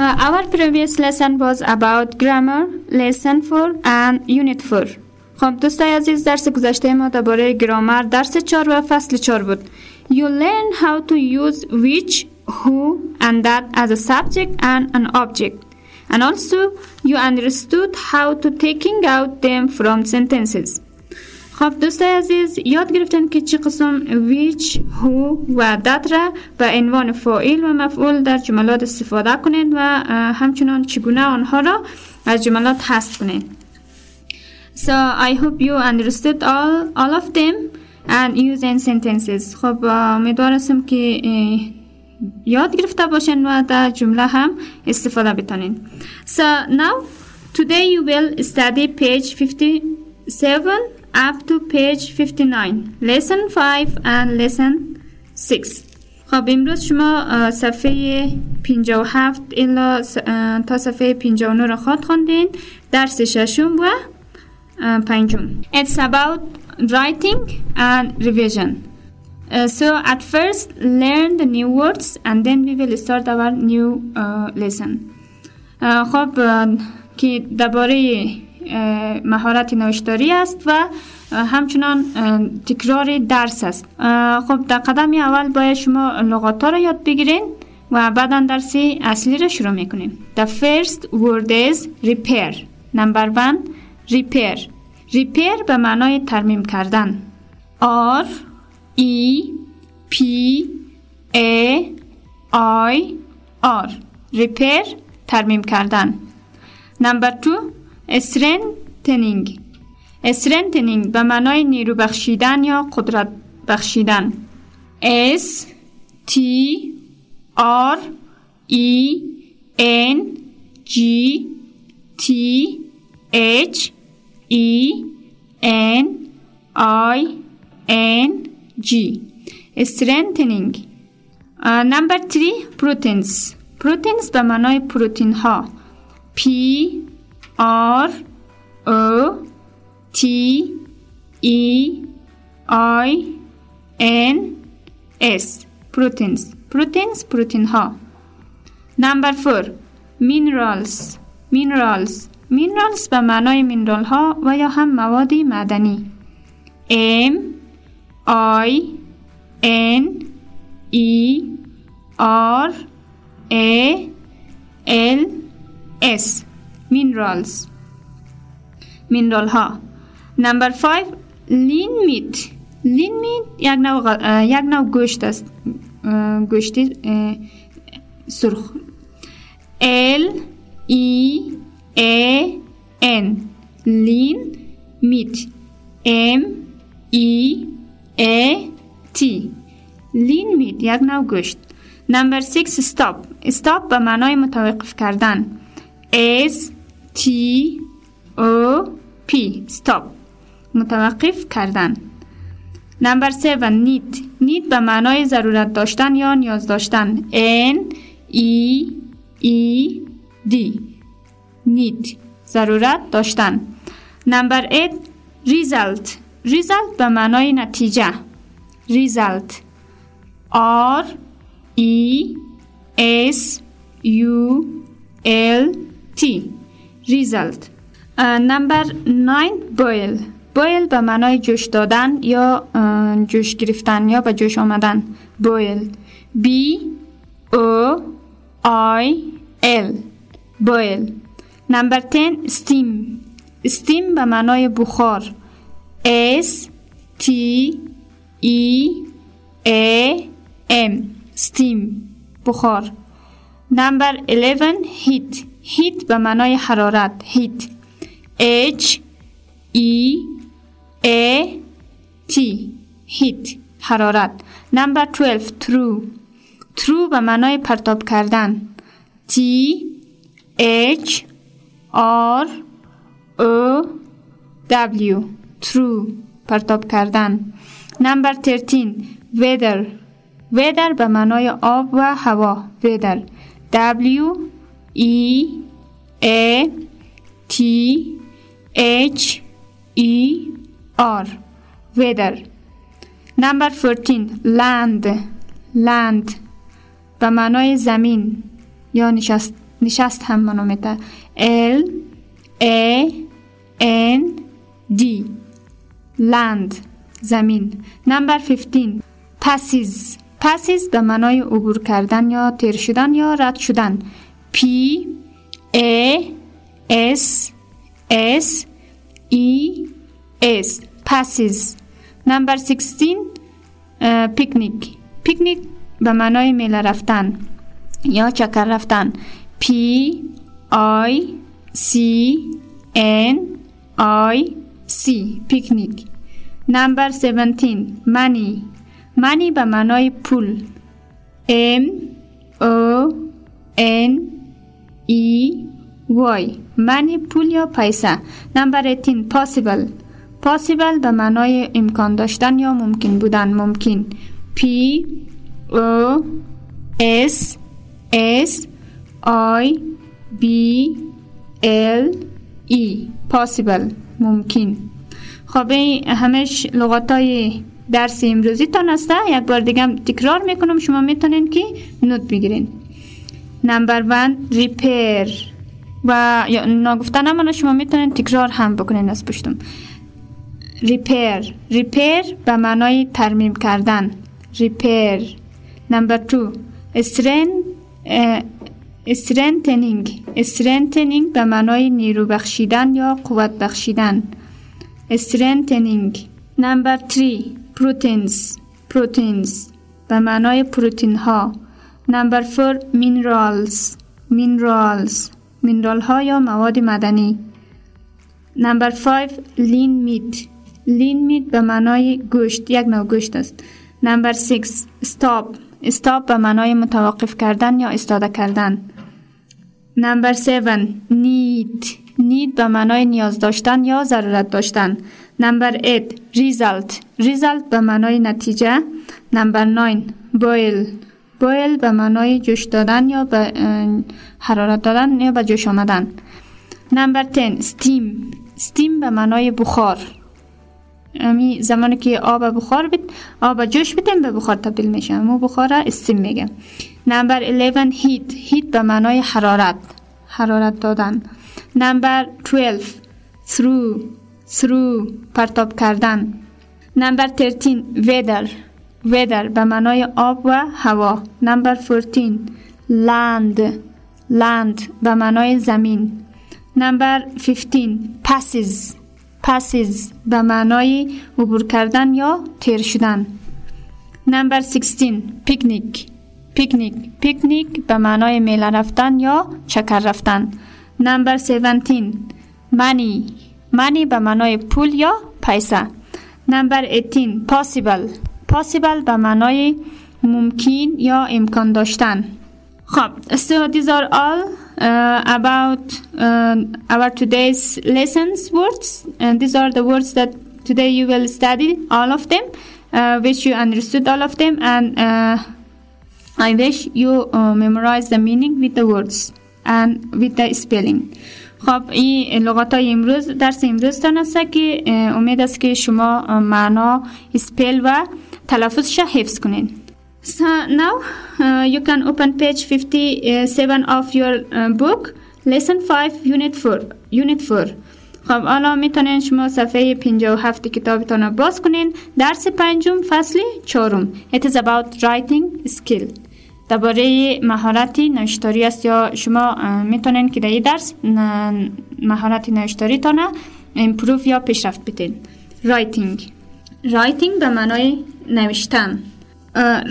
our previous lesson was about grammar, lesson 4 and unit 4. خب دوستای عزیز درس گذشته ما درباره گرامر درس 4 و فصل 4 بود. You learn how to use which, who and that as a subject and an object. And also you understood how to taking out them from sentences. خب دوستای عزیز یاد گرفتن که چه قسم which, who و that را به عنوان فاعل و مفعول در جملات استفاده کنید و همچنان چگونه آنها را از جملات حذف کنید. So I hope you understood all, all of them and use in sentences. خب امیدوارم که یاد گرفته باشین و در جمله هم استفاده بتونین. So now today you will study page 57 up to page 59 lesson 5 and lesson 6 خب امروز شما صفحه 57 الا تا صفحه 59 را خواد خوندین درس ششم و پنجم It's about writing and revision Uh, so at first learn the new words and then we will start our new uh, lesson uh, خب که درباره مهارت نوشتاری است و همچنان تکرار درس است. خب در قدم اول باید شما لغات را یاد بگیرین و بعدا درس اصلی را شروع می‌کنیم The first word is repair. Number one repair. Repair به معنای ترمیم کردن. R E P A I R. Repair ترمیم کردن. Number two strengthening strengthening به معنای نیرو بخشیدن یا قدرت بخشیدن S T R E N G T H E N I N G strengthening uh, number three proteins proteins به معنای پروتین ها P R O T E I N S proteins proteins protein ها number four minerals minerals minerals به معنای مینرال ها و یا هم مواد معدنی M I N E R A L S minerals. Mineral ها نمبر 5 لین میت لین میت یک نوع, یک نوع گوشت است گوشت سرخ L E A N. لین میت M E A T لین میت یک نوع گوشت نمبر 6 استاپ استاپ به معنای متوقف کردن S T O P stop. متوقف کردن. نمبر 7 نیت نیت به معنای ضرورت داشتن یا نیاز داشتن. N E E D. نیت ضرورت داشتن. نمبر 8 result. Result به معنای نتیجه. Result. R E S U L T. result. نمبر 9 بویل بویل به معنای جوش دادن یا جوش گرفتن یا به جوش آمدن. بویل B O I L. بویل نمبر 10 استیم استیم به معنای بخار. S T E A M. استیم بخار. نمبر 11 هیت هیت به معنای حرارت. هیت. H E A T heat حرارت. نمبر 12 true true به معنای پرتاب کردن. T H R O W true پرتاب کردن. نمبر 13 weather weather به معنای آب و هوا. weather W E A T H E R. Weather. Number 14 land. Land. به معنای زمین یا نشست نشست هم منومیته L A N D. Land. زمین نمبر 15 پسیز پسیز به معنای عبور کردن یا تیر شدن یا رد شدن P A S S E S. Passes. نمبر 16 پیکنیک پیکنیک به معنای میله رفتن یا چکر رفتن. P I C N I C. پیکنیک نمبر 17 منی منی به معنای پول. M O N E Y. منی پول یا پیسه؟ نمبر 18 possible. Possible به معنای امکان داشتن یا ممکن بودن. ممکن. P O S S I B L E. Possible. ممکن. خب همش لغات های درس امروزی تان است یک بار دیگه تکرار می‌کنم. شما می‌تونین که note بگیرین. number one repair و یا نگفتن من شما می‌تونین تکرار هم بکنین از پشتم repair repair به معنای ترمیم کردن repair number two strengthen strengthening strengthening به معنای نیرو بخشیدن یا قوت بخشیدن strengthening number 3 proteins proteins به معنای پروتین ها number 4 minerals minerals mineral ها یا مواد معدنی. number 5 lean meat lean meat به معنای گوشت یک نوع گوشت است. number 6 stop stop به معنای متوقف کردن یا استاده کردن. number 7 نید نید به معنای نیاز داشتن یا ضرورت داشتن. نمبر 8 ریزالت ریزالت به معنای نتیجه. نمبر 9 بویل بویل به معنای جوش دادن یا به حرارت دادن یا به جوش آمدن. نمبر 10 استیم استیم به معنای بخار. امی زمانی که آب بخار بید آب جوش بدیم به بخار تبدیل میشه. مو بخار استیم میگه. نمبر 11 هیت هیت به معنای حرارت. حرارت دادن. نمبر 12 through. Through. پرتاب کردن. نمبر 13 weather. Weather به معنای آب و هوا. نمبر 14 land. Land به معنای زمین. نمبر 15 passes. Passes به معنای عبور کردن یا تیر شدن. نمبر 16 پیکنیک پیکنیک پیکنیک به معنای میله رفتن یا چکر رفتن. نمبر 17 منی منی به معنای پول یا پیسه. نمبر 18 possible. Possible به معنای ممکن یا امکان داشتن خب so these are all uh, about uh, our today's lessons words and these are the words that today you will study all of them uh, which you understood all of them and uh, I wish you uh, memorize the meaning with the words and with the spelling خب این لغات های امروز درس امروز تان است که امید است که شما معنا اسپل و تلفظش حفظ کنین. So now uh, you can open page 57 of your uh, book lesson 5 unit 4 unit 4 خب حالا می‌تونین شما صفحه 57 کتابتان باز کنین. درس پنجم فصل چهارم. It is about writing skill. درباره مهارت نوشتاری است یا شما می‌تونین که در این درس مهارت نوشتاری تانه امپروف یا پیشرفت بتین writing. Writing به معنای نوشتن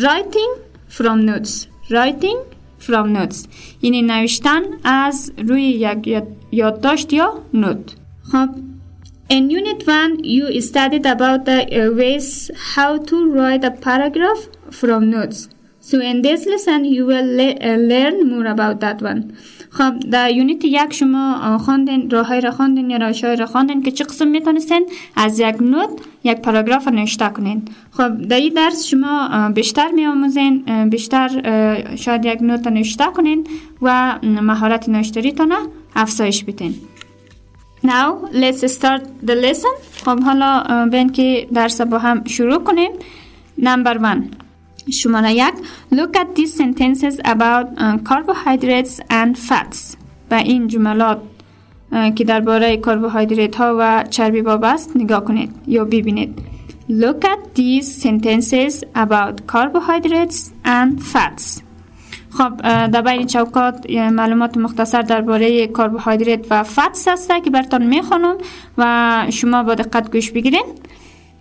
writing from notes writing from notes یعنی نوشتن از روی یک یادداشت یا نوت خب In Unit 1, you studied about the ways how to write a paragraph from notes. So in this lesson you will learn more about that one. خب در یونیت یک شما خواندین راههای را خواندین یا روشهای را خواندین که چه قسم می‌تونستین از یک نوت یک پاراگراف نوشته کنین. خب در این درس شما بیشتر میآموزین بیشتر شاید یک نوت نوشته کنین و مهارت نوشتاریتان افزایش بدین. Now let's start the lesson. خب حالا بین که درس با هم شروع کنیم. نمبر 1 شماره یک Look at these sentences about uh, carbohydrates and fats. و این جملات که درباره کربوهیدرات ها و چربی است نگاه کنید یا ببینید. Look at these sentences about carbohydrates and fats. خب در بین چوکات معلومات مختصر درباره کربوهیدرات و فاتس هست که براتون می‌خونم و شما با دقت گوش بگیرین.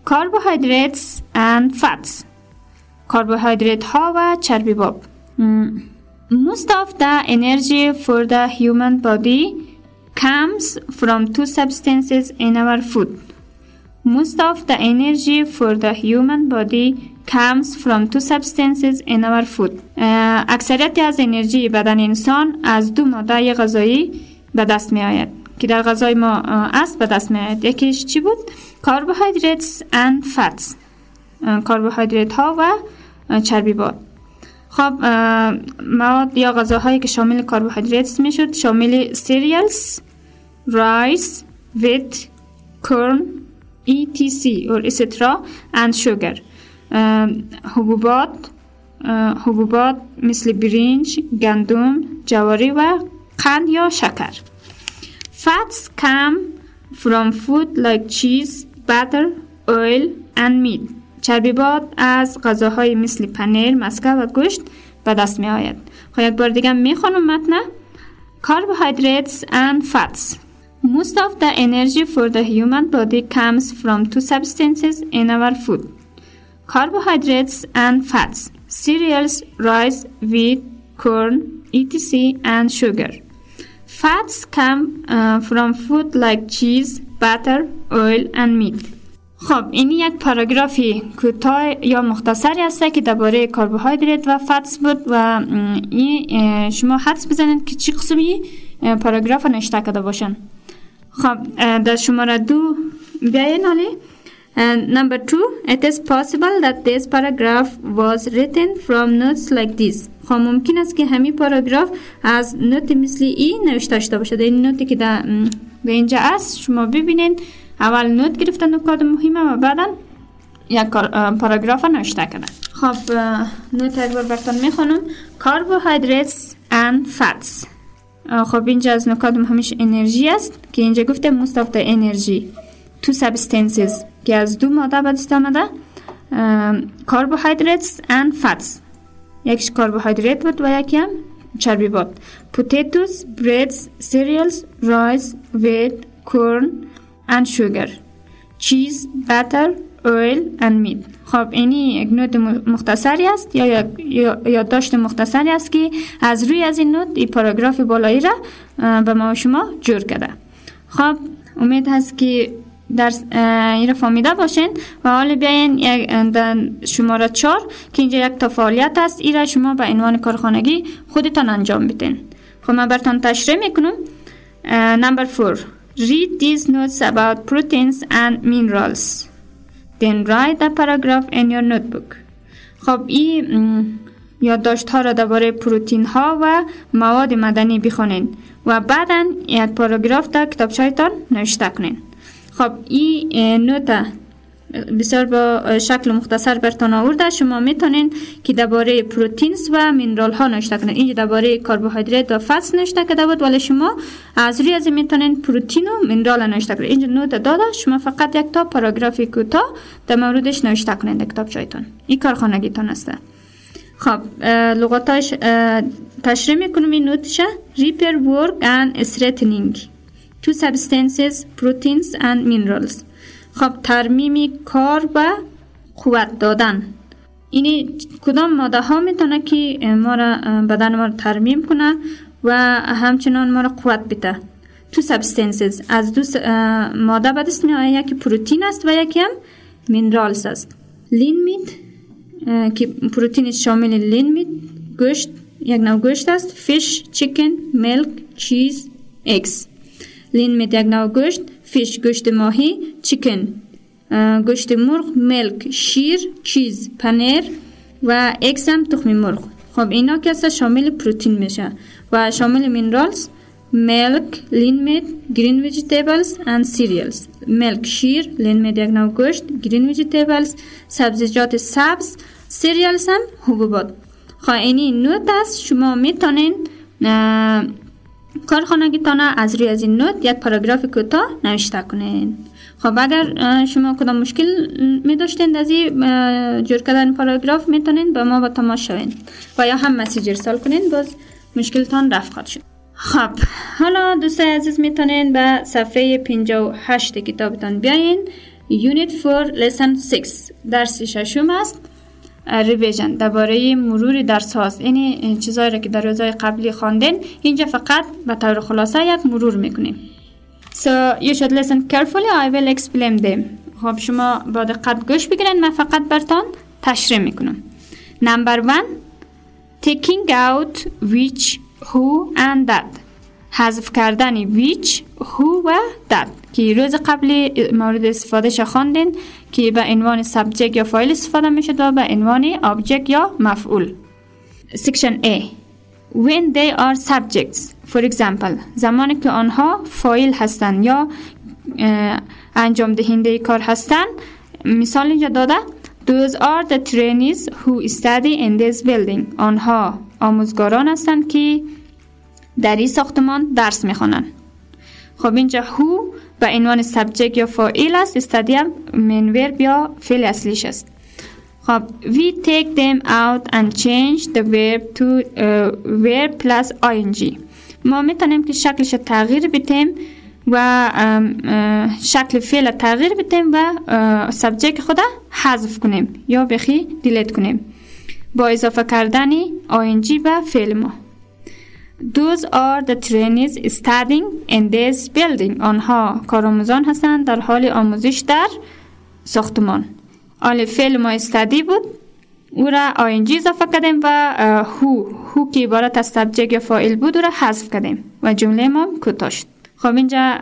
Carbohydrates and fats. کربوهیدرات ها و چربی باب Most of the energy for the human body comes from two substances in our food. Most of the energy for the human body comes from two substances in our food. اکثریت از انرژی بدن انسان از دو ماده غذایی به دست می آید که در غذای ما است به دست می آید یکیش چی بود؟ carbohydrates and fats کربوهیدرات ها و چربی باد. خب مواد یا غذاهایی که شامل کربوهیدرات می‌شد شامل سیریالز رایس ویت کرن etc. or etc and sugar. حبوبات حبوبات مثل برنج گندم جواری و قند یا شکر. fats come from food like cheese butter oil and meat. چربیبات از غذاهای مثل پنیر، مسکه و گوشت به دست می آید. خب یک بار دیگه می خونم متنه Carbohydrates and fats Most of the energy for the human body comes from two substances in our food. Carbohydrates and fats, cereals, rice, wheat, corn, etc. and sugar. Fats come uh, from food like cheese, butter, oil and meat. خب این یک پاراگرافی کوتاه یا مختصری است که درباره کربوهیدرات و فاتس بود و این شما حدس بزنید که چی قسمی پاراگراف نشته کرده باشن. خب در شماره دو بیاین حالی number two it is possible that this paragraph was written from notes like this. خب ممکن است که همین پاراگراف از نوت مثل این نوشته شده باشد. این نوتی که در اینجا است شما ببینید اول نوت گرفتن نکات مهمه و بعدا یک پاراگراف نوشته کردن. خب نوت یک بار براتون می‌خونم. Carbohydrates and fats. خب اینجا از نکات مهمش انرژی است که اینجا گفته most of the energy. Two substances. که از دو ماده به دست آمده. carbohydrates and fats. یکیش کربوهیدرات بود و یکی هم چربی بود. Potatoes, breads, cereals, rice, wheat, corn and sugar cheese, butter, oil and meat. خب اینی یک نوت مختصری است یا یادداشت مختصری است که از روی از این نوت این پاراگراف بالایی را به ما شما جور کرده. خب امید هست که در این فهمیده باشین و حالا بیاین یک شماره چار که اینجا یک تا فعالیت است. این را شما به عنوان کارخانگی خودتان انجام بدین. خب من برتان تشریح می‌کنم. نمبر فور. Read these notes about proteins and minerals. Then write the paragraph in your notebook. خب این یادداشت ها را درباره پروتین ها و مواد مدنی بخونین و بعدا یک پاراگراف در کتابچهتان نوشته کنین. خب این نوت بسیار با شکل مختصر برتان آورده. شما می‌تونین که درباره proteins و mineral ها نوشته کنید اینجا درباره کربوهیدرات و fats نوشته کرده بود ولی شما از روی ازی می‌تونین پروتین و mineral نوشته کنید اینجا note داده. شما فقط یک تا پاراگرافی کوتاه در موردش نوشته کنید کتابچه‌هایتون این کارخانگیتون است خب لغاتاش تشریح می‌کنم. این note شه repair work and strengthening two substances proteins and minerals. خب ترمیم کار و قوت دادن. این کدام ماده ها می‌تونه که ما را بدن ما را ترمیم کنه و همچنان ما را قوت بده؟ two substances از دو ماده به دست میآید. یکی پروتین است و یکی هم minerals است. lean meat که پروتین شامل lean meat گوشت یک نوع گوشت است. fish chicken milk cheese eggs lean meat یک نوع گوشت. fish گوشت ماهی chicken گوشت مرغ milk شیر cheese پنیر و eggs هم تخم مرغ خب اینا که شامل پروتین میشه و شامل minerals milk lean meat green vegetables and cereals. milk شیر lean meat یک نوع گوشت green vegetables سبزیجات سبز cereals هم حبوبات خواهینی نوت است شما می‌تونین کارخانگیتان از روی از این نوت یک پاراگراف کوتاه نوشته کنین. خب اگر شما کدام مشکل می داشتین از جور کردن پاراگراف می‌تونین به ما با تماس شوین و یا هم مسیج ارسال کنین باز مشکلتان رفت خواهد شد. خب حالا دوستای عزیز می‌تونین به صفحه 58 کتابتان بیاین. یونیت 4 لیسن 6 درس ششم است. ریویژن درباره مرور درس هاست این چیزایی را که در روزهای قبلی خواندین. اینجا فقط به طور خلاصه یک مرور می‌کنیم. So you should listen carefully. I will explain them. خب شما با دقت گوش بگیرین. من فقط برتان تشریح می‌کنم. Number one Taking out which, who and that. حذف کردن which, who و that. که روز قبلی مورد استفاده خواندین که به عنوان subject یا فاعل استفاده میشه و به عنوان object یا مفعول. Section A. When they are subjects. For example زمانی که آنها فاعل هستند یا انجام دهنده کار هستند. مثال اینجا داده. Those are the trainees who study in this building. آنها آموزگاران هستند که در این ساختمان درس می‌خوانند. خب اینجا who به عنوان subject یا فاعل است study هم main verb یا فعل اصلیش است. خب we take them out and change the verb to uh, verb plus ing. ما می‌تونیم که شکلش تغییر بدیم و شکل فعل تغییر بدیم و subject خود حذف کنیم یا بخی delete کنیم. با اضافه کردن ing به فعل ما. Those are the trainees studying in this building. آنها کارآموزان هستند. در حال آموزش در ساختمان. آل فعل ما استادی بود. او را آینجی اضافه کردیم و هو هو که عبارت از سبجک یا فاعل بود او را حذف کردیم و جمله ما کوتاه شد. خب اینجا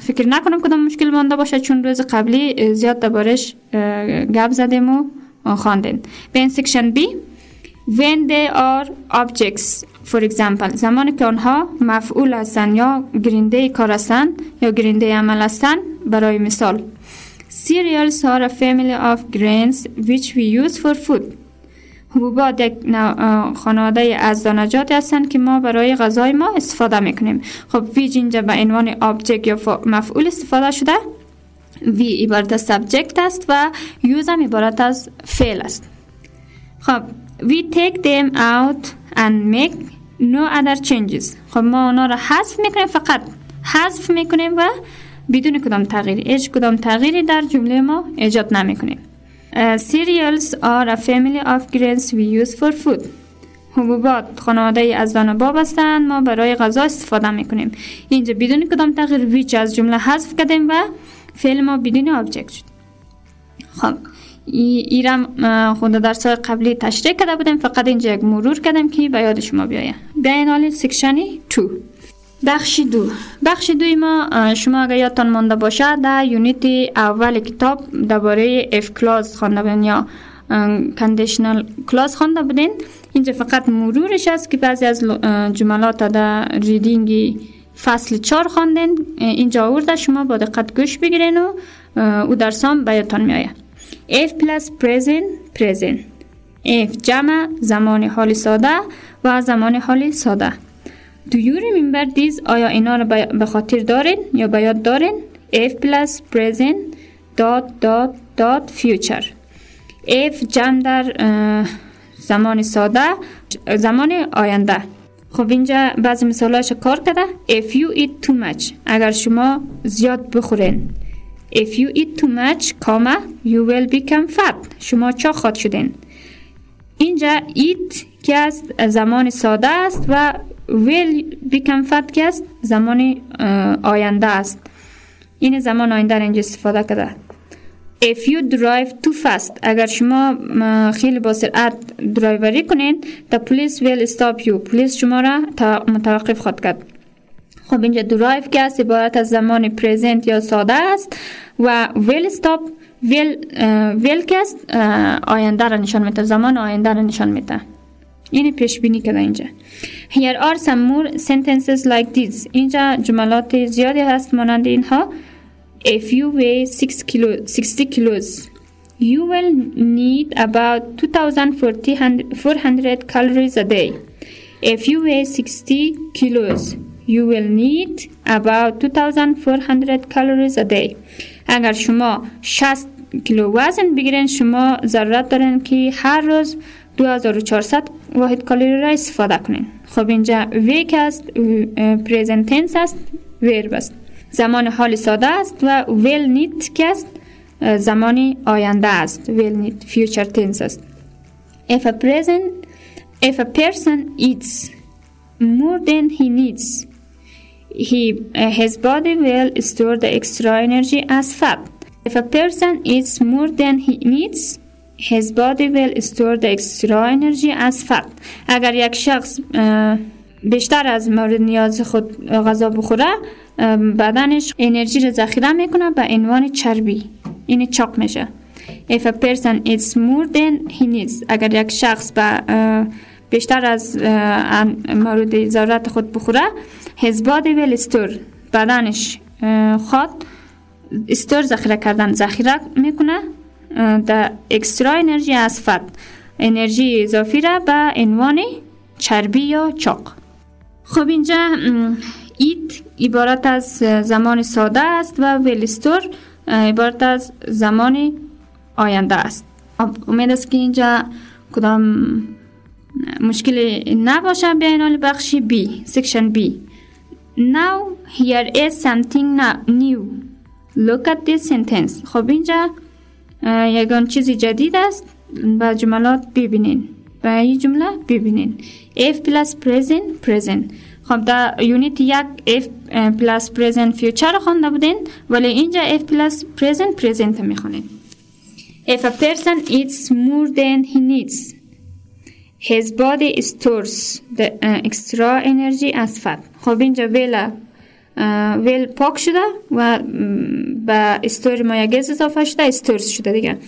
فکر نکنم کدام مشکل مانده باشه چون روز قبلی زیاد دربارش گپ زدیم و خواندیم. به این section B when they are objects for example زمانی که آنها مفعول هستند یا گیرنده کار هستند یا گیرنده عمل هستند برای مثال cereals are a family of grains which we use for food. حبوبات یک خانواده از دانه‌جات هستند که ما برای غذای ما استفاده می‌کنیم. خب which اینجا به عنوان object یا مفعول استفاده شده. وی عبارت از سبجکت است و یوز هم عبارت از فعل است. خب we take them out and make no other changes. خب ما اونا را حذف می‌کنیم فقط. حذف می‌کنیم و بدون کدام تغییری هیچ کدام تغییری در جمله ما ایجاد نمی‌کنیم. Uh, cereals are a family of grains we use for food. حبوبات خانواده از دان باب هستند ما برای غذا استفاده می‌کنیم. اینجا بدون کدام تغییر which از جمله حذف کردیم و فعل ما بدون object شد. خب ایرم خود در سال قبلی تشریح کرده بودیم. فقط اینجا یک مرور کردم که به یاد شما بیاید بیاین حال section two. بخش دو. بخش دوی ما شما اگر یادتان مانده باشه در unit اول کتاب درباره if clause خوانده بودین یا conditional clause خوانده بودین. اینجا فقط مرورش است که بعضی از جملات در ریدینگ فصل چار خواندین. اینجا آورده شما با دقت گوش بگیرین و او درسام به یادتان میآید. F plus present present. F جمع زمان حال ساده و زمان حال ساده. Do you remember this? آیا اینا رو به خاطر دارین یا به یاد دارین؟ F plus present dot dot dot future. F جمع در زمان ساده زمان آینده. خب اینجا بعضی مثالاش کار کرده. If you eat too much. اگر شما زیاد بخورین. If you eat too much, comma, you will become fat. شما چا خواد شدین. اینجا eat که است زمان ساده است و will become fat که است زمان آینده است. این زمان آینده را اینجا استفاده کرده. If you drive too fast اگر شما خیلی با سرعت درایوری کنین the police will stop you پلیس شما را متوقف خود کرد خب اینجا درایو که است عبارت از زمان present یا ساده است و will stop will will که آینده را نشان میده زمان آینده را نشان میده. این پیش بینی کرده اینجا. Here are some more sentences like this. اینجا جملات زیادی هست مانند اینها. If you weigh 6 kilo, 60 kilos you will need about 2400 calories a day. If you weigh 60 kilos, you will need about 2400 calories a day. اگر شما 60 کیلو وزن بگیرین شما ضرورت دارین که هر روز 2400 واحد کالری را استفاده کنین خب اینجا work است present tense است verb است زمان حال ساده است و will need که است زمان آینده است will need future tense است if a present if a person eats more than he needs he his body will store the extra energy as fat if a person eats more than he needs his body will store the extra energy as fat اگر یک شخص بیشتر از مورد نیاز خود غذا بخوره بدنش انرژی رو ذخیره می‌کنه به عنوان چربی این چاق میشه if a person eats more than he needs اگر یک شخص به بیشتر از مورد ضرورت خود بخوره. body will store بدنش خود store ذخیره کردن ذخیره می‌کنه. the extra energy as fat انرژی اضافی را به عنوان چربی یا چاق. خب اینجا eat عبارت از زمان ساده است و will store عبارت از زمان آینده است. امید است که اینجا کدام مشکل نباشه بیاین بخش B section B Now here is something new Look at this sentence خب اینجا یگان چیزی جدید است با جملات ببینین و این جمله ببینین F plus present present خب در یونیت یک F plus present future خونده بودین ولی اینجا F plus present present می‌خونین If a person eats more than he needs his body stores the uh, extra energy as fat. خب اینجا ویلا ویل پاک شده و به استور مایگز اضافه شده. استورس شده دیگه.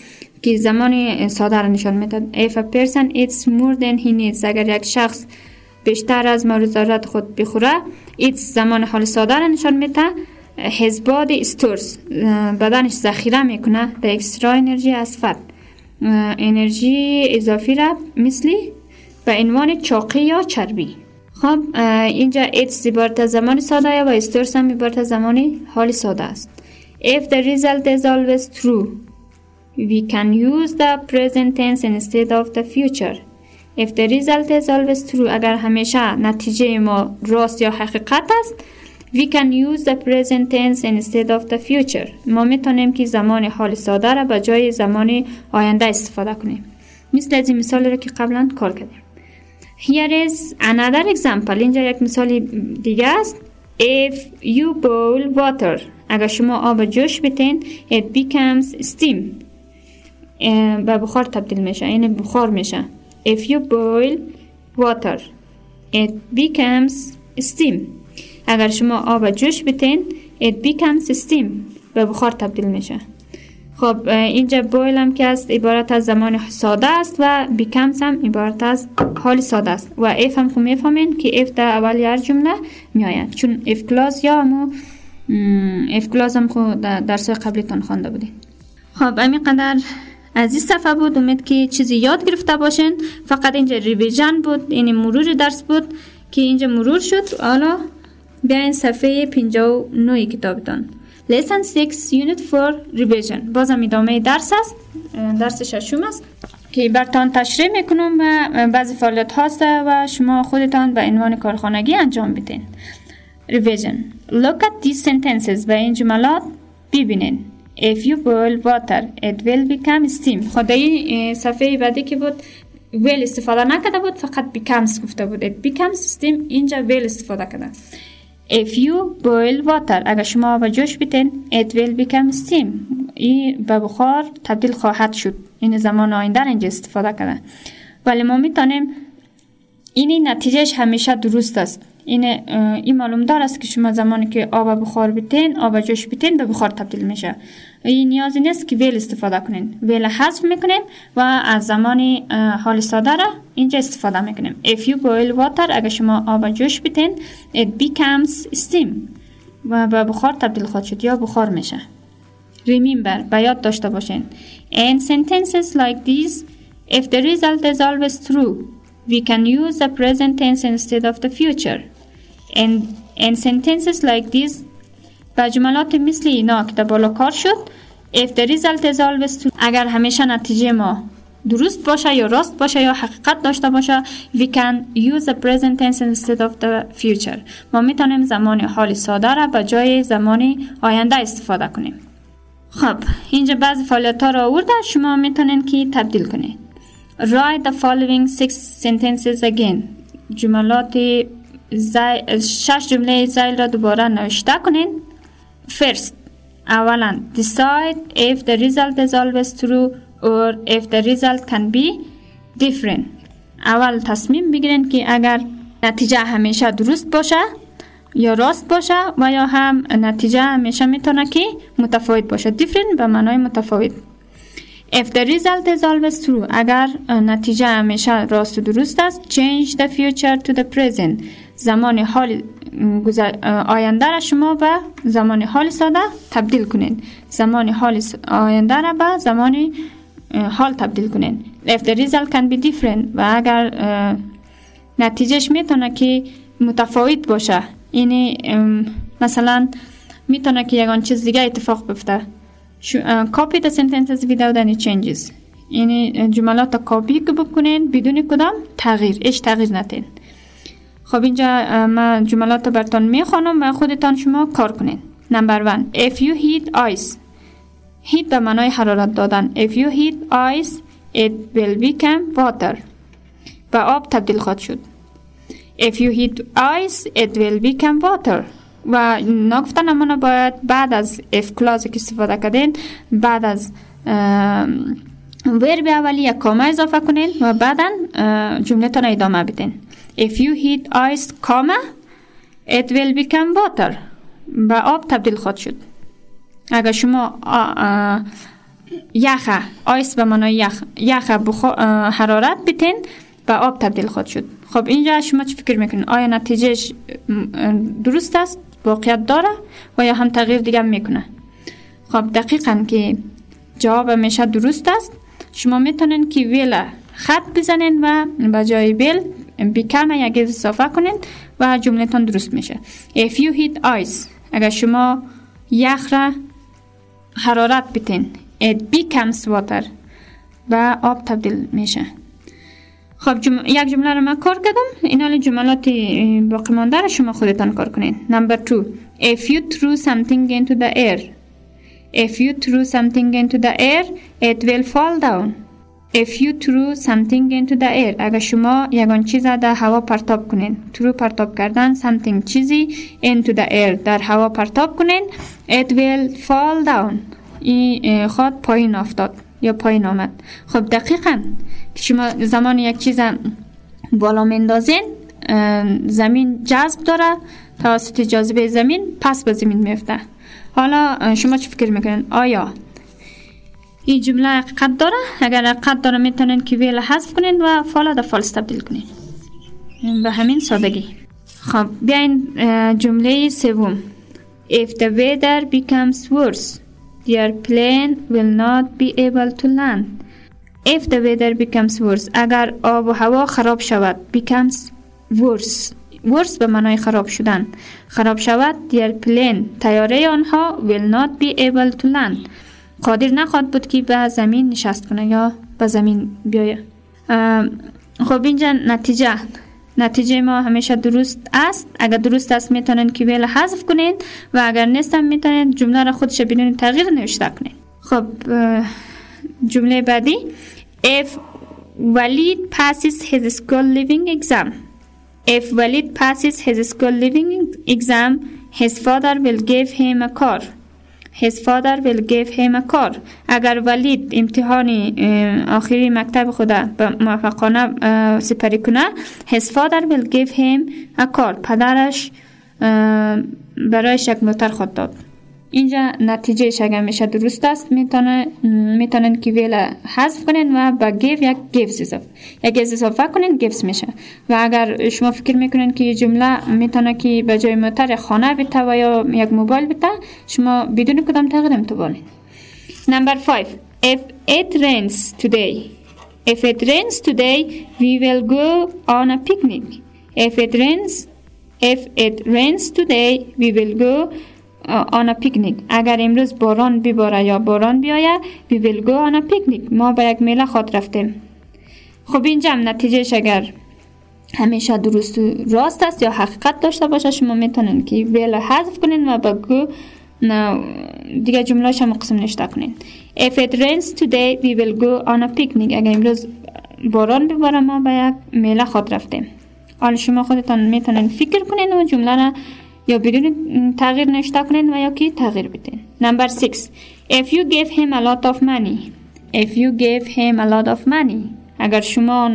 که زمان ساده را نشان میده if a person eats more than he needs اگر یک شخص بیشتر از مورد ضرورت خود بخوره eats زمان حال ساده را نشان میده. His body stores بدنش ذخیره می‌کنه. The extra energy از فت انرژی اضافی را مثلی به عنوان چاقی یا چربی. خب اینجا ایتس عبارت از زمان ساده و استورس هم عبارت از زمان حال ساده است. If the result is always true we can use the present tense instead of the future. If the result is always true اگر همیشه نتیجه ما راست یا حقیقت است we can use the present tense instead of the future. ما می‌تونیم که زمان حال ساده را به جای زمان آینده استفاده کنیم. مثل از این مثال را که قبلا کار کردیم. Here is another example. اینجا یک مثال دیگه است. If you boil water. اگر شما آب جوش بتین it becomes steam. به بخار تبدیل میشه یعنی بخار میشه. If you boil water. It becomes steam. اگر شما آب جوش بتین it becomes steam. به بخار تبدیل میشه. خب اینجا boil هم که است عبارت از زمان ساده است و becomes هم عبارت از حال ساده است. و if هم خب می‌فهمین که if در اول هر جمله میآید. چون if clause یا همو if clause هم خود در درس قبلیتان خوانده بودین. خب همین قدر از این صفحه بود. امید که چیزی یاد گرفته باشین. فقط اینجا revision بود این مرور درس بود که اینجا مرور شد. حالا بیاین صفحه 59 کتابتان Lesson 6 Unit 4 Revision. بازم ادامه درس است. درس ششم است. که برتان تشریح می‌کنم و بعضی فعالیت هاست و شما خودتان به عنوان کارخانگی انجام بدین. Revision. Look at these sentences و این جملات ببینین. If you boil water it will become steam. خود این صفحه بعدی که بود will استفاده نکرده بود فقط becomes گفته بود. It becomes steam اینجا will استفاده کرده. If you boil water اگر شما آب جوش بیتین it will become steam. این به بخار تبدیل خواهد شد. این زمان آینده اینجا استفاده کرده ولی ما می‌تونیم این نتیجهش همیشه درست است. این این معلوم دار است که شما زمانی که آب بخار بیتین آب جوش بیتین به بخار تبدیل میشه. این نیازی نیست که ویل استفاده کنین. ویل حذف می‌کنیم و از زمان حال ساده را اینجا استفاده می‌کنیم if you boil water اگر شما آب جوش بیتین it becomes steam و به بخار تبدیل خواهد شد یا بخار میشه. Remember به یاد داشته باشین. In sentences like these if the result is always true we can use the present tense instead of the future. In, in sentences like these به جملات مثل اینا که بالا کار شد if the result is always true اگر همیشه نتیجه ما درست باشه یا راست باشه یا حقیقت داشته باشه we can use the present tense instead of the future. ما می‌تونیم زمان حال ساده را به جای زمان آینده استفاده کنیم خب اینجا بعضی فعالیت ها را آورده شما می‌تونین که تبدیل کنید write the following six sentences again. جملات زی... شش جمله زیل را دوباره نوشته کنین. First اولا decide if the result is always true or if the result can be different. اول تصمیم بگیرین که اگر نتیجه همیشه درست باشه یا راست باشه و یا هم نتیجه همیشه می‌تونه که متفاوت باشه. Different به معنای متفاوت. If the result is always true اگر نتیجه همیشه راست و درست است change the future to the present. زمان حال آینده را شما به زمان حال ساده تبدیل کنید زمان حال آینده را به زمان حال تبدیل کنین. If the result can be different و اگر نتیجهش می‌تونه که متفاوت باشه. یعنی مثلا می‌تونه که یگان چیز دیگه اتفاق بفته copy the sentences without any changes. یعنی جملات کاپی بکنین بدون کدام تغییر. اش تغییر نتین. خب اینجا من جملات برتان می‌خوانم و خودتان شما کار کنین. نمبر 1 if you heat ice هیت به معنای حرارت دادن. If you heat ice it will become water. به آب تبدیل خواهد شد. If you heat ice it will become water. و نگفتن امانا باید بعد از if clause که استفاده کردین بعد از ورب اولی یک کامه اضافه کنین و بعدا جمله تان ادامه بدین. If you heat ice کامه it will become water. به آب تبدیل خواهد شد. اگر شما یخ آیس به معنای یخ یخ حرارت بتین به آب تبدیل خود شد. خب اینجا شما چی فکر می‌کنین؟ آیا نتیجهش درست است؟ واقعیت داره؟ و یا هم تغییر دیگه می‌کنه؟ خب دقیقا که جواب میشه درست است. شما می‌تونین که ویل خط بزنین و به جای ویل بیکم یک اضافه کنین و جملتان درست میشه. If you heat ice اگر شما یخ را حرارت بتین it becomes water و آب تبدیل میشه. خب یک جمله رو من کار کردم. این جملات باقی مانده رو شما خودتان کار کنین. نمبر two if you threw something into the air. If you threw something into the air it will fall down. If you threw something into the air اگر شما یگان چیز در هوا پرتاب کنین. Throw پرتاب کردن something چیزی into the air در هوا پرتاب کنین. It will fall down. این خود پایین افتاد یا پایین آمد. خب دقیقا که شما زمان یک چیز بالا مندازین زمین جذب داره. توسط جاذبه زمین پس به زمین میفته حالا شما چی فکر می‌کنین؟ آیا این جمله حقیقت داره. اگر حقیقت داره می‌تونین که ویل حذف کنین و فالا در فالس تبدیل کنین. به همین سادگی. خب بیاین جمله سوم. If the weather becomes worse their plane will not be able to land. If the weather becomes worse اگر آب و هوا خراب شود becomes worse. Worse به معنای خراب شدن. خراب شود their plane تیاره آنها will not be able to land. قادر نخواد بود که به زمین نشست کنه یا به زمین بیایه. خب اینجا نتیجه. نتیجه ما همیشه درست است. اگر درست است می‌تونین که ویل حذف کنین و اگر نیستم می‌تونین جمله را خودش بدون تغییر نوشته کنین. خب جمله بعدی. If Walid passes his school living exam. If Walid passes his school living exam his father will give him a car. His father will give him a car اگر ولید امتحان آخری مکتب به موفقانه سپری کنه his father will give him a car پدرش برایش یک موتر خود داد. اینجا نتیجه اگر میشه درست است می‌تونن که ویل حذف کنین و با give یک gives اضافه یک gives اضافه کنین gives میشه. و اگر شما فکر می‌کنین که جمله می‌تونه که به جای موتر خانه بیته و یا یک موبایل بیته شما بدون کدام تغییر امتبانین Number five, if it rains today, if it rains today, we will go on a picnic. If it rains, if it rains today, we will go a picnic. اگر امروز باران بباره یا باران بیاید will go on a picnic. ما به یک میله خود رفتیم. خب اینجا هم نتیجهش اگر همیشه درست و راست است یا حقیقت داشته باشه شما می‌تونین که ویل حذف کنین و با گو دیگه جمله هم قسم نشته کنین If it rains today we will go on a picnic اگر امروز باران بباره ما به یک میله خود رفتیم حالا شما خودتان می‌تونین فکر کنین و جمله را یا بدون تغییر نشته کنین و یا که تغییر بدین Number 6 If you give him a lot of money If you give him a lot of money اگر شما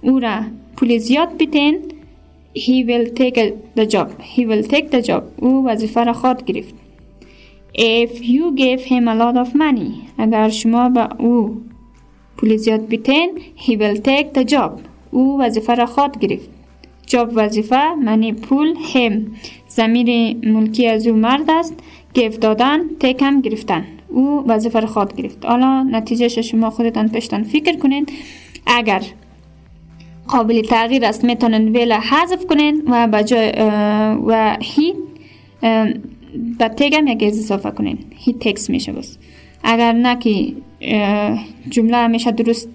او را پول زیاد بدین he will take the job he will take the job او وظیفه را خود گرفت if you gave him a lot of money اگر شما به او پول زیاد بدین he will take the job او وظیفه را خود گرفت جاب وظیفه معنی پول هم. زمیر ملکی از او مرد است گفت دادن تک هم گرفتن. او وظیفه را خود گرفت. حالا نتیجه شما خودتان پشتان فکر کنین. اگر قابل تغییر است می‌تونن ویل حذف کنین و به جای و هی به تگم یک اضافه کنین. هی تکس میشه بس اگر نه که جمله همیشه درست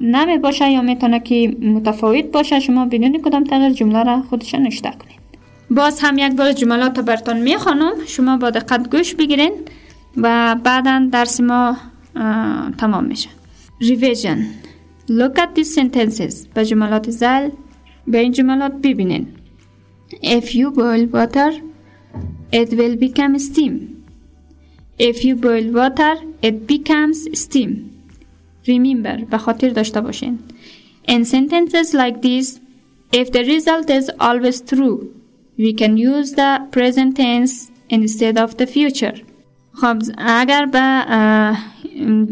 نمی باشه یا می‌تونه که متفاوت باشه شما بدون کدام تغییر جمله را خودش نشته کنین. باز هم یک بار جملات برتان می‌خوانم شما با دقت گوش بگیرین و بعدا درس ما تمام میشه. ریویژن Look at these sentences. به جملات زل به این جملات ببینین. If you boil water it will become steam. If you boil water it becomes steam. Remember به خاطر داشته باشین. In sentences like this if the result is always true we can use the present tense instead of the future. خب اگر به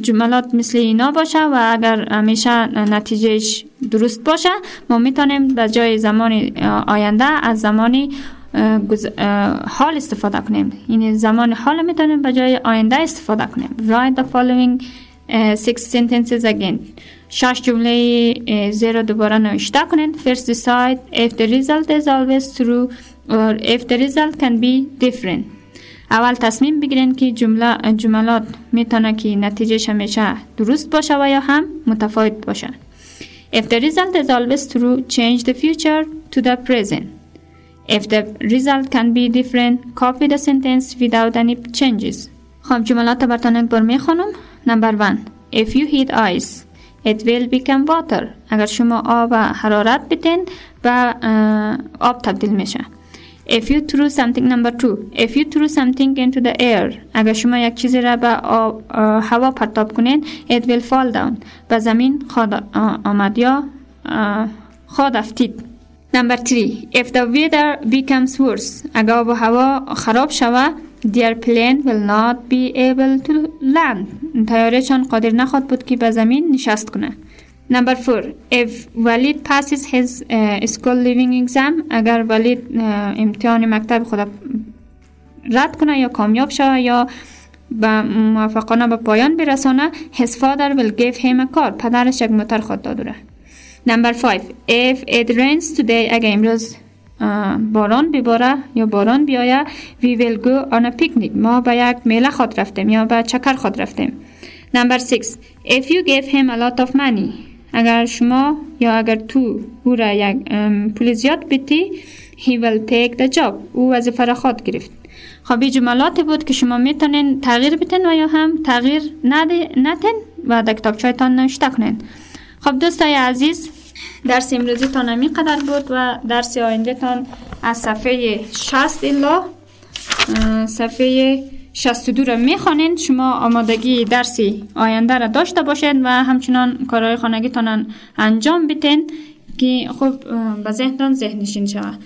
جملات مثل اینا باشه و اگر همیشه نتیجهش درست باشه ما می‌تونیم به جای زمان آینده از زمانی حال استفاده کنیم. یعنی زمان حال می‌تونیم به جای آینده استفاده کنیم. Write the following six sentences again شش جمله زیر دوباره نوشته کنین first decide if the result is always true or if the result can be different اول تصمیم بگیرین که جمله جملات می‌تونه که نتیجه همیشه درست باشه و یا هم متفاوت باشه If the result is always true, change the future to the present. If the result can be different, copy the sentence without any changes. خب جملات براتون یک بار می‌خونم. Number one. If you heat ice, it will become water. اگر شما آب حرارت بدین به آب تبدیل میشه. If you threw something number two If you threw something into the air اگر شما یک چیزی را به هوا پرتاب کنین It will fall down به زمین خود آمد یا خود افتید Number three If the weather becomes worse اگر آب هوا خراب شود Their plane will not be able to land تیارهشان قادر نخواد بود که به زمین نشست کنه Number four, if Walid passes his uh, school leaving exam, اگر ولید uh, امتحان مکتب خود رد کنه یا کامیاب شود یا به موفقانه به پایان برسانه his father will give him a car پدرش یک موتر خود دادوره Number five, if it rains today اگر امروز uh, باران بباره یا باران بیایه we will go on a picnic ما به یک میله خود رفتیم یا به چکر خود رفتیم. Number six, if you give him a lot of money اگر شما یا اگر تو او را یک پول زیاد بدی he will take the job. او وظیفه را خود گرفت. خب این جملاتی بود که شما می‌تونین تغییر بتین و یا هم تغییر ندین و در کتاب چایتان نوشته کنین. خب دوستای عزیز درس امروزی تان همی قدر بود و درس آینده تان از صفحه 60 الا صفحه 62 را می‌خوانین. شما آمادگی درسی آینده را داشته باشین و همچنان کارهای خانگیتان انجام بیتین که خوب به ذهنتان ذهن نشین شود.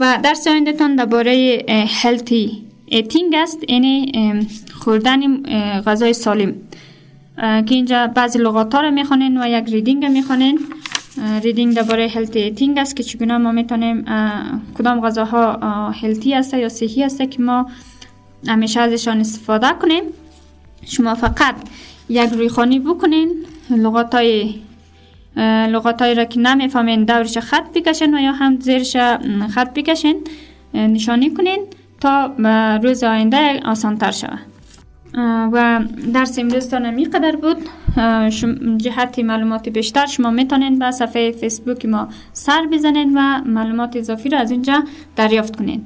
و درس آینده تان درباره هلتی ایتینگ است. یعنی خوردن غذای سالم. که اینجا بعضی لغات ها را می‌خوانین و یک reading می‌خوانین. reading درباره healthy eating است که چگونه ما می‌تونیم کدام غذاها healthy است یا صحی است که ما همیشه ازشان استفاده کنیم. شما فقط یک روی خانی بکنین لغات های لغات را که نمی‌فهمین دورش خط بکشین و یا هم زیرش خط بکشین نشانی کنین تا روز آینده آسان تر شود. و درس امروز تا قدر بود جهت معلومات بیشتر شما می‌تونین به صفحه فیسبوک ما سر بزنین و معلومات اضافی را از اینجا دریافت کنین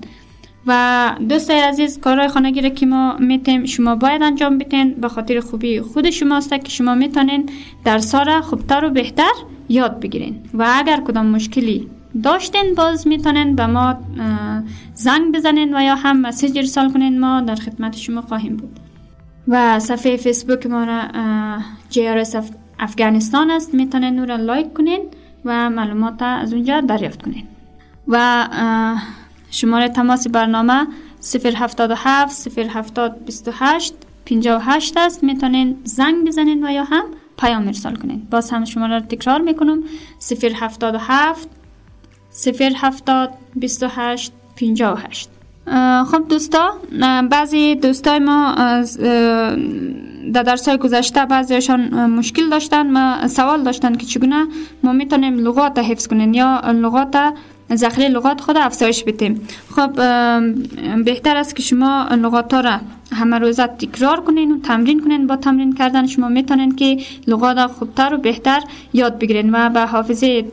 و دوستای عزیز کارهای خانگی را که ما میتیم شما باید انجام بتین به خاطر خوبی خود شماست که شما می‌تونین درس را خوبتر و بهتر یاد بگیرین و اگر کدام مشکلی داشتین باز می‌تونین به ما زنگ بزنین و یا هم مسیج ارسال کنین ما در خدمت شما خواهیم بود و صفحه فیسبوک ما را جیارس افغانستان است. می‌تونین نور لایک کنین و معلومات از اونجا دریافت کنین. و شماره تماس برنامه 077 070 28 58 است. می‌تونین زنگ بزنین و یا هم پیام ارسال کنین. باز هم شماره را تکرار می‌کنم. 077 070 28 58 خب دوستا بعضی دوستای ما در درس های گذشته بعضیشان مشکل داشتن ما سوال داشتن که چگونه ما می‌تونیم لغات حفظ کنیم یا لغات ذخیره لغات خود افزایش بدیم. خب بهتر است که شما لغات ها را همه روزه تکرار کنین و تمرین کنین. با تمرین کردن شما می‌تونین که لغات خوبتر و بهتر یاد بگیرین و به حافظه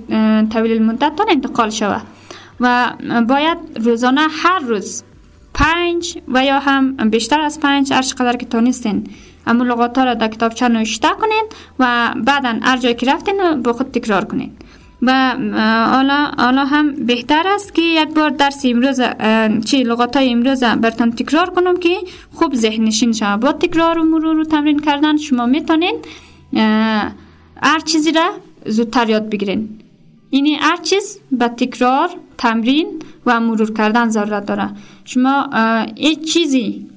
طویل المدت انتقال شود. و باید روزانه هر روز پنج و یا هم بیشتر از پنج هر قدر که تانستین اما لغات ها را در کتابچه نوشته کنین و بعدا هر جایی که رفتین با خود تکرار کنین. و حالا هم بهتر است که یک بار درس امروز چی لغات های امروز برتان تکرار کنم که خوب ذهن نشین شود با تکرار و مرور و تمرین کردن شما می‌تونین هر چیزی را زودتر یاد بگیرین. اینی هر چیز به تکرار تمرین و مرور کردن ضرورت داره. شما هیچ چیزی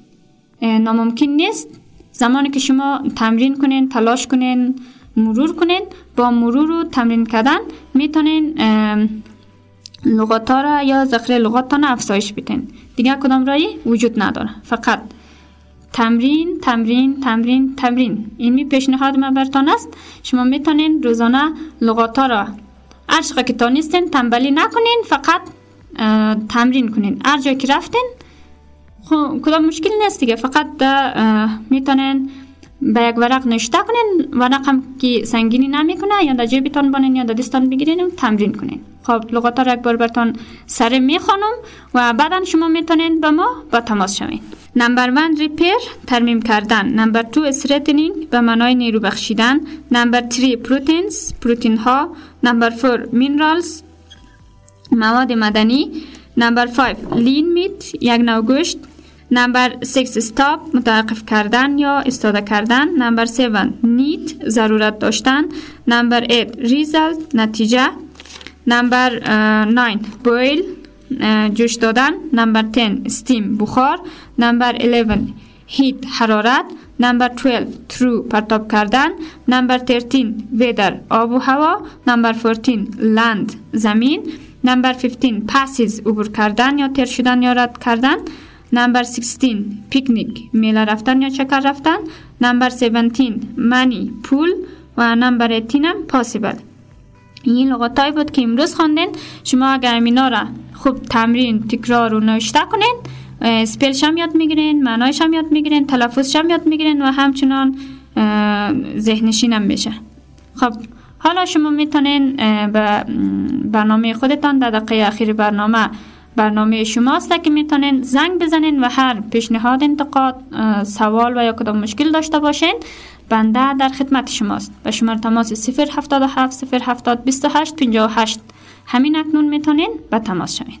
ناممکن نیست. زمانی که شما تمرین کنین تلاش کنین مرور کنین با مرور و تمرین کردن می‌تونین لغات را یا ذخیره لغات افزایش بدین. دیگه کدام رایی وجود نداره. فقط تمرین تمرین تمرین تمرین. این می پیشنهاد من برتان است. شما می‌تونین روزانه لغات را هر که تانستین تنبلی نکنین فقط تمرین کنین. هر جایی که رفتین خب کدام مشکل نیست دیگه. فقط می‌تونین به یک ورق نشته کنین ورق هم که سنگینی نمی‌کنه یا در جیبتان بانین یا در دستان بگیرین تمرین کنین. خب لغات را یک بار برتان سر می‌خوانم و بعدا شما می‌تونین به ما با تماس شوین. number 1 repair ترمیم کردن number 2 strengthening به معنای نیرو بخشیدن number 3 proteins پروتین ها. number 4 minerals مواد معدنی. number 5 lean meat یک نوع گوشت number 6 stop متوقف کردن یا استاده کردن. number 7 need ضرورت داشتن. number 8 result نتیجه. number 9 boil جوش دادن. number 10 steam بخار. number 11 heat حرارت. number 12 throw پرتاب کردن. number 13 weather آب و هوا. number 14 land زمین. number 15 passes عبور کردن یا تر شدن یا رد کردن. number 16 picnic میله رفتن یا چکر رفتن نمبر 17 منی پول و نمبر 18 هم پاسیبل این لغتایی بود که امروز خواندین شما اگر اینا را خوب تمرین تکرار و نوشته کنین سپیلش هم یاد می‌گیرین معنایش هم یاد می‌گیرین تلفظش هم یاد می‌گیرین و همچنان ذهنشین هم میشه خب حالا شما می‌تونین به برنامه خودتان در دقیقه اخیر برنامه برنامه شماست که می‌تونین زنگ بزنین و هر پیشنهاد انتقاد سوال و یا کدام مشکل داشته باشین بنده در خدمت شماست. و شماره تماس 077 070 28 58 همین اکنون می‌تونین به تماس شوین.